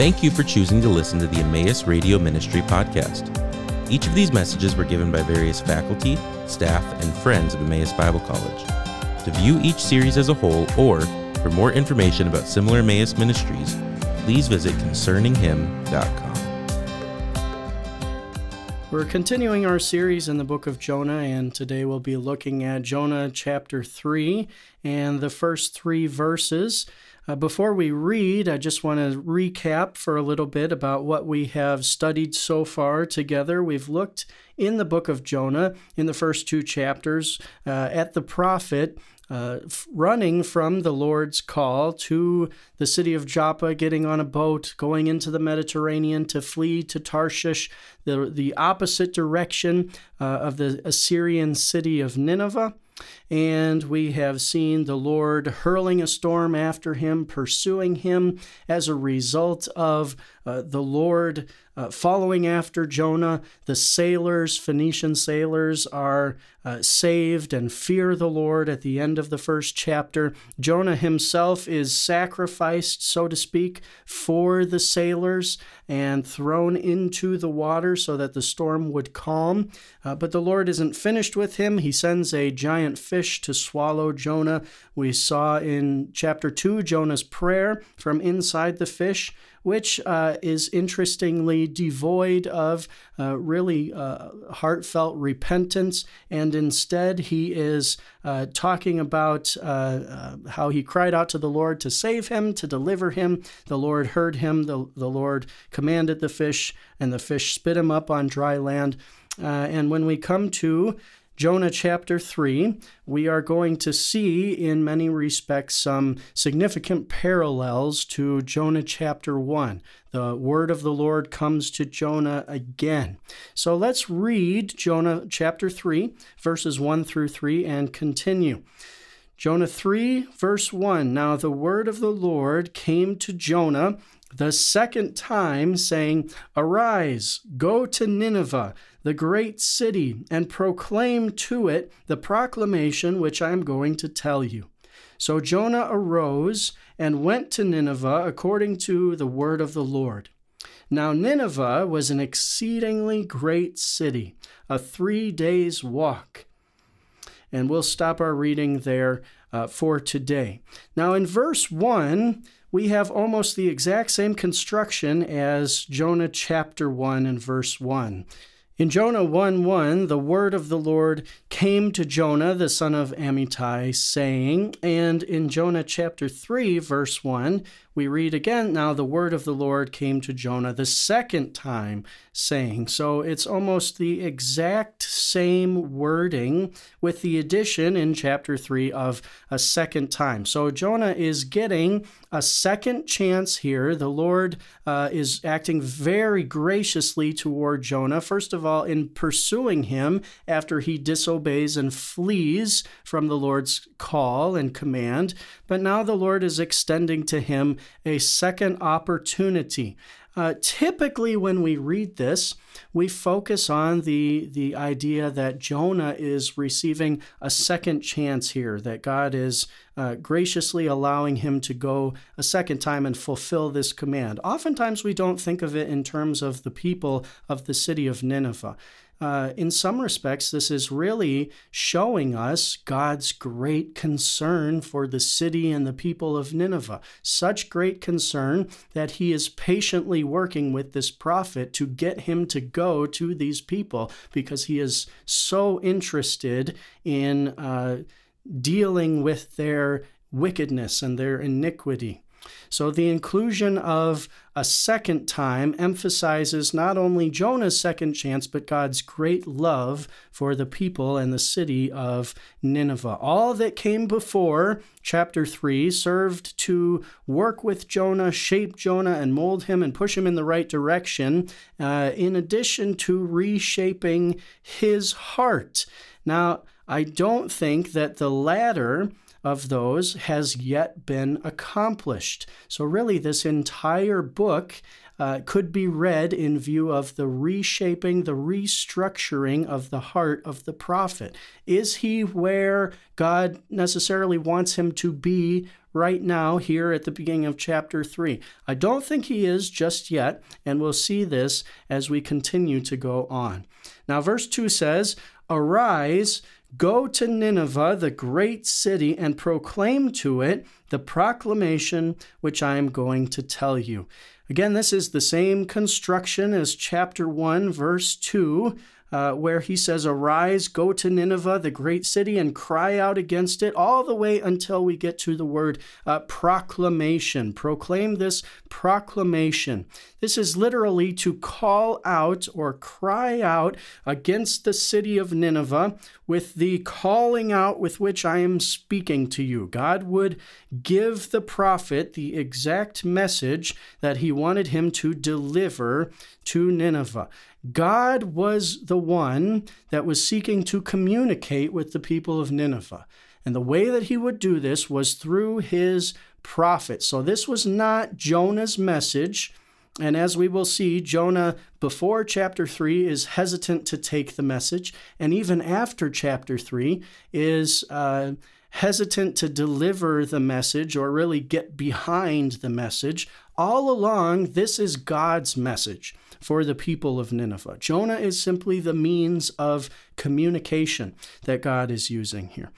Thank you for choosing to listen to the Emmaus Radio Ministry podcast. Each of these messages were given by various faculty, staff, and friends of Emmaus Bible College. To view each series as a whole or for more information about similar Emmaus ministries, please visit concerninghim.com. We're continuing our series in the book of Jonah, and today we'll be looking at Jonah chapter 3 and the first three verses. Uh, before we read, I just want to recap for a little bit about what we have studied so far together. We've looked in the book of Jonah in the first two chapters uh, at the prophet uh, running from the Lord's call to the city of Joppa, getting on a boat, going into the Mediterranean to flee to Tarshish, the, the opposite direction uh, of the Assyrian city of Nineveh. And we have seen the Lord hurling a storm after him, pursuing him as a result of uh, the Lord uh, following after Jonah. The sailors, Phoenician sailors, are uh, saved and fear the Lord at the end of the first chapter. Jonah himself is sacrificed, so to speak, for the sailors and thrown into the water so that the storm would calm. Uh, but the Lord isn't finished with him. He sends a giant fish to swallow Jonah. We saw in chapter 2 Jonah's prayer from inside the fish which uh, is interestingly devoid of uh, really uh, heartfelt repentance. And instead, he is uh, talking about uh, uh, how he cried out to the Lord to save him, to deliver him. The Lord heard him. The, the Lord commanded the fish, and the fish spit him up on dry land. and when we come to Jonah chapter 3, we are going to see in many respects some significant parallels to Jonah chapter 1. The word of the Lord comes to Jonah again. So let's read Jonah chapter 3, verses 1 through 3, and continue. Jonah 3, verse 1 Now the word of the Lord came to Jonah the second time, saying, Arise, go to Nineveh the great city, and proclaim to it the proclamation which I am going to tell you. So Jonah arose and went to Nineveh according to the word of the Lord. Now, Nineveh was an exceedingly great city, a three days' walk. And we'll stop our reading there uh, for today. Now, in verse 1, we have almost the exact same construction as Jonah chapter 1 and verse 1. In Jonah 1 1, the word of the Lord came to Jonah, the son of Amittai, saying, and in Jonah chapter 3, verse 1, we read again, now the word of the Lord came to Jonah the second time, saying. So it's almost the exact same wording with the addition in chapter 3 of a second time. So Jonah is getting a second chance here. The Lord uh, is acting very graciously toward Jonah, first of all, in pursuing him after he disobeys and flees from the Lord's call and command. But now the Lord is extending to him a second opportunity. Uh, typically, when we read this, we focus on the, the idea that Jonah is receiving a second chance here, that God is uh, graciously allowing him to go a second time and fulfill this command. Oftentimes, we don't think of it in terms of the people of the city of Nineveh uh, in some respects, this is really showing us God's great concern for the city and the people of Nineveh. Such great concern that he is patiently working with this prophet to get him to go to these people because he is so interested in uh, dealing with their wickedness and their iniquity. So the inclusion of a second time emphasizes not only Jonah's second chance, but God's great love for the people and the city of Nineveh. All that came before chapter 3 served to work with Jonah, shape Jonah, and mold him and push him in the right direction, uh, in addition to reshaping his heart. Now, I don't think that the latter of those has yet been accomplished. So, really, this entire book uh, could be read in view of the reshaping, the restructuring of the heart of the prophet. Is he where God necessarily wants him to be right now here at the beginning of chapter 3. I don't think he is just yet, and we'll see this as we continue to go on. Now, verse 2 says, Arise, go to Nineveh, the great city, and proclaim to it the proclamation which I am going to tell you. Again, this is the same construction as chapter 1, verse 2 uh, where he says, Arise, go to Nineveh, the great city, and cry out against it, all the way until we get to the word uh, proclamation. Proclaim this proclamation. This is literally to call out or cry out against the city of Nineveh with the calling out with which I am speaking to you. God would give the prophet the exact message that he wanted him to deliver to Nineveh. God was the one that was seeking to communicate with the people of Nineveh. And the way that he would do this was through his prophet. So this was not Jonah's message. And as we will see, Jonah, before chapter 3, is hesitant to take the message. And even after chapter 3, is uh, hesitant to deliver the message or really get behind the message. All along, this is God's message for the people of Nineveh. Jonah is simply the means of communication that God is using here.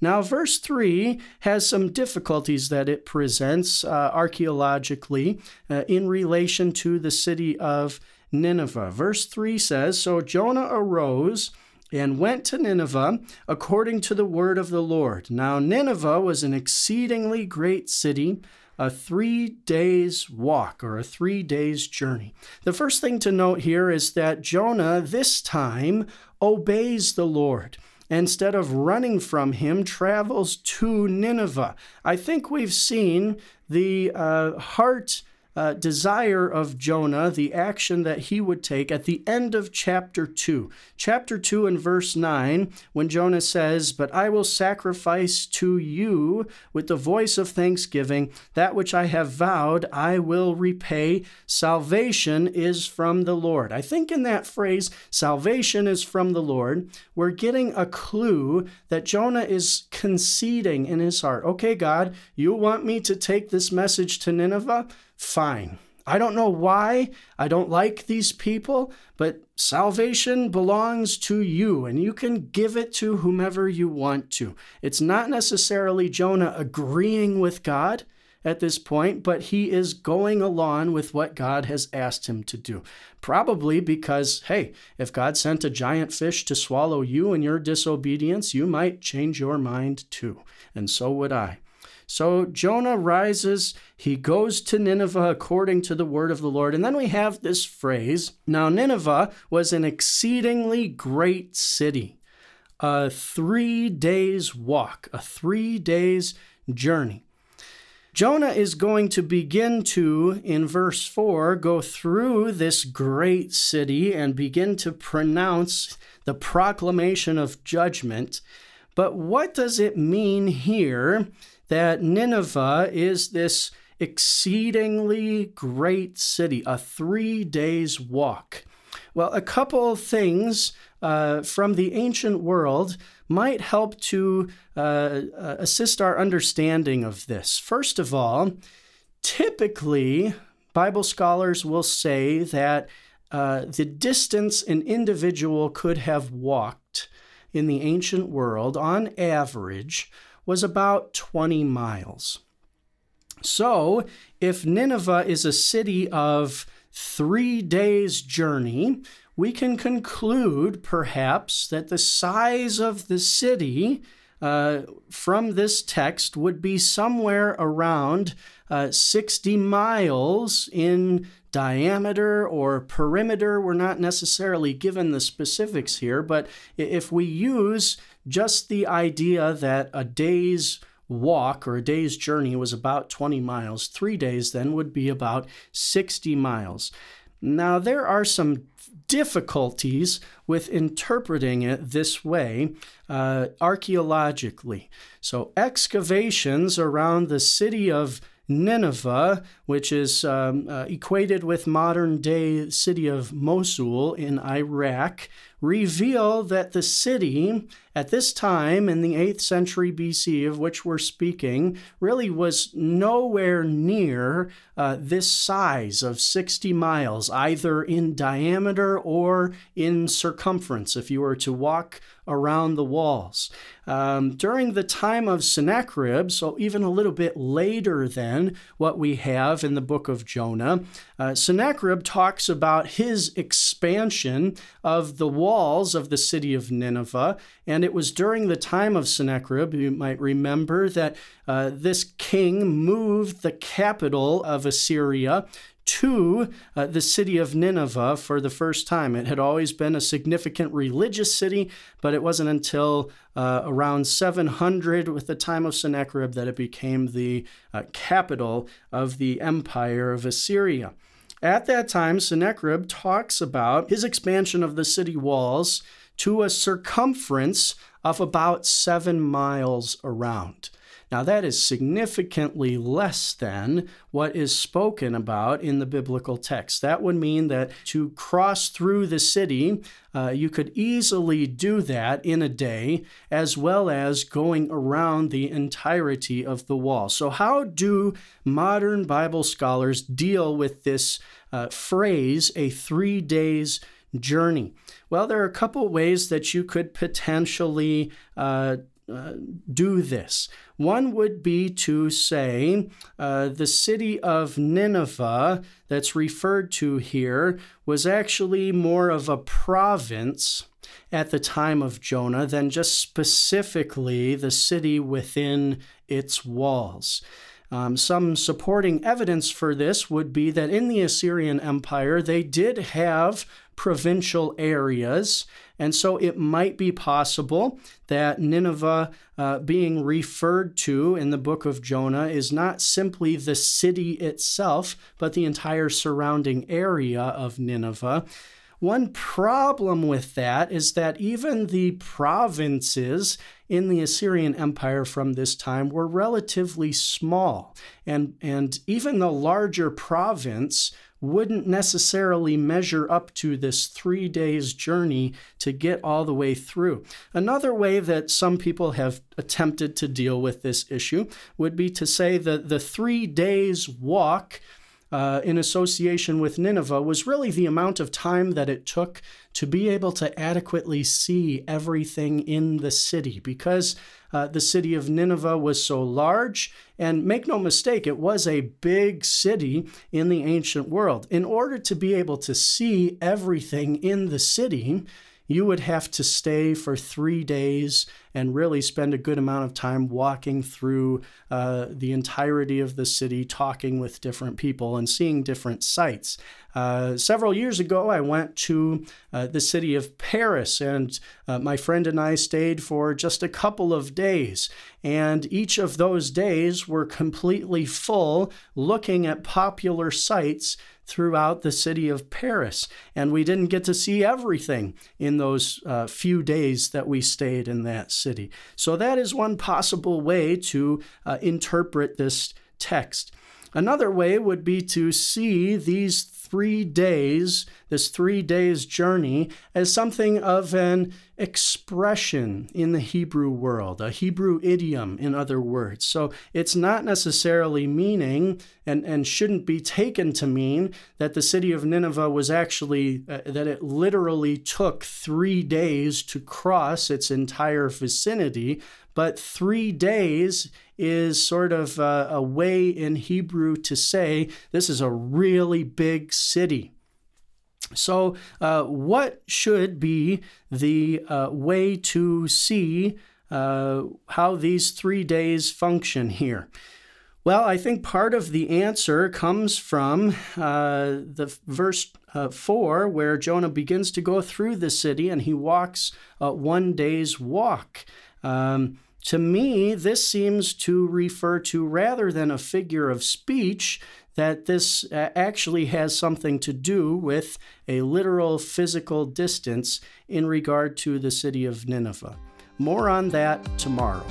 Now, verse 3 has some difficulties that it presents uh, archaeologically uh, in relation to the city of Nineveh. Verse 3 says So Jonah arose and went to Nineveh according to the word of the Lord. Now, Nineveh was an exceedingly great city a three days walk or a three days journey. The first thing to note here is that Jonah this time obeys the Lord. Instead of running from him, travels to Nineveh. I think we've seen the uh, heart uh, desire of Jonah, the action that he would take at the end of chapter 2. Chapter 2 and verse 9, when Jonah says, But I will sacrifice to you with the voice of thanksgiving, that which I have vowed, I will repay. Salvation is from the Lord. I think in that phrase, salvation is from the Lord, we're getting a clue that Jonah is conceding in his heart. Okay, God, you want me to take this message to Nineveh? Fine. I don't know why. I don't like these people, but salvation belongs to you and you can give it to whomever you want to. It's not necessarily Jonah agreeing with God at this point, but he is going along with what God has asked him to do. Probably because, hey, if God sent a giant fish to swallow you in your disobedience, you might change your mind too. And so would I. So Jonah rises, he goes to Nineveh according to the word of the Lord. And then we have this phrase Now, Nineveh was an exceedingly great city, a three days walk, a three days journey. Jonah is going to begin to, in verse 4, go through this great city and begin to pronounce the proclamation of judgment. But what does it mean here that Nineveh is this exceedingly great city, a three days walk. Well, a couple things uh, from the ancient world might help to uh, uh, assist our understanding of this. First of all, typically, Bible scholars will say that uh, the distance an individual could have walked in the ancient world on average was about 20 miles. So, if Nineveh is a city of three days' journey, we can conclude perhaps that the size of the city uh, from this text would be somewhere around uh, 60 miles in diameter or perimeter. We're not necessarily given the specifics here, but if we use just the idea that a day's walk or a day's journey was about 20 miles, three days then would be about 60 miles. Now, there are some difficulties with interpreting it this way uh, archaeologically. So, excavations around the city of Nineveh, which is um, uh, equated with modern day city of Mosul in Iraq, reveal that the city at this time in the 8th century BC, of which we're speaking, really was nowhere near uh, this size of 60 miles, either in diameter or in circumference, if you were to walk around the walls. Um, during the time of Sennacherib, so even a little bit later than what we have in the book of Jonah, uh, Sennacherib talks about his expansion of the walls of the city of Nineveh. And it was during the time of Sennacherib, you might remember, that uh, this king moved the capital of Assyria to uh, the city of Nineveh for the first time. It had always been a significant religious city, but it wasn't until uh, around 700, with the time of Sennacherib, that it became the uh, capital of the empire of Assyria. At that time, Sennacherib talks about his expansion of the city walls to a circumference of about seven miles around. Now, that is significantly less than what is spoken about in the biblical text. That would mean that to cross through the city, uh, you could easily do that in a day, as well as going around the entirety of the wall. So, how do modern Bible scholars deal with this uh, phrase, a three days journey? Well, there are a couple ways that you could potentially uh, do this. One would be to say uh, the city of Nineveh, that's referred to here, was actually more of a province at the time of Jonah than just specifically the city within its walls. Um, some supporting evidence for this would be that in the Assyrian Empire, they did have provincial areas and so it might be possible that Nineveh, uh, being referred to in the book of Jonah, is not simply the city itself, but the entire surrounding area of Nineveh. One problem with that is that even the provinces in the Assyrian Empire from this time were relatively small. And, and even the larger province wouldn't necessarily measure up to this three days journey to get all the way through. Another way that some people have attempted to deal with this issue would be to say that the three days walk uh, in association with Nineveh was really the amount of time that it took to be able to adequately see everything in the city because uh, the city of Nineveh was so large. And make no mistake, it was a big city in the ancient world. In order to be able to see everything in the city, you would have to stay for three days and really spend a good amount of time walking through uh, the entirety of the city, talking with different people and seeing different sites. Uh, several years ago, I went to uh, the city of Paris, and uh, my friend and I stayed for just a couple of days. And each of those days were completely full, looking at popular sites throughout the city of Paris. And we didn't get to see everything in those uh, few days that we stayed in that city. So, that is one possible way to uh, interpret this text. Another way would be to see these three days, this three days journey, as something of an expression in the Hebrew world, a Hebrew idiom, in other words. So it's not necessarily meaning and, and shouldn't be taken to mean that the city of Nineveh was actually, uh, that it literally took three days to cross its entire vicinity, but three days is sort of a, a way in Hebrew to say this is a really big city. So, uh, what should be the uh, way to see uh, how these three days function here? Well, I think part of the answer comes from uh, the verse uh, 4, where Jonah begins to go through the city and he walks one day's walk. Um, to me, this seems to refer to rather than a figure of speech, that this uh, actually has something to do with a literal physical distance in regard to the city of Nineveh. More on that tomorrow.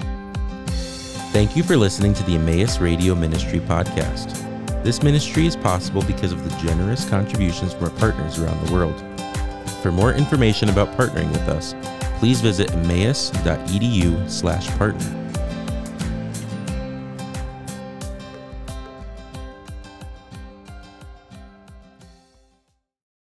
Thank you for listening to the Emmaus Radio Ministry podcast. This ministry is possible because of the generous contributions from our partners around the world. For more information about partnering with us, please visit emmaus.edu/partner.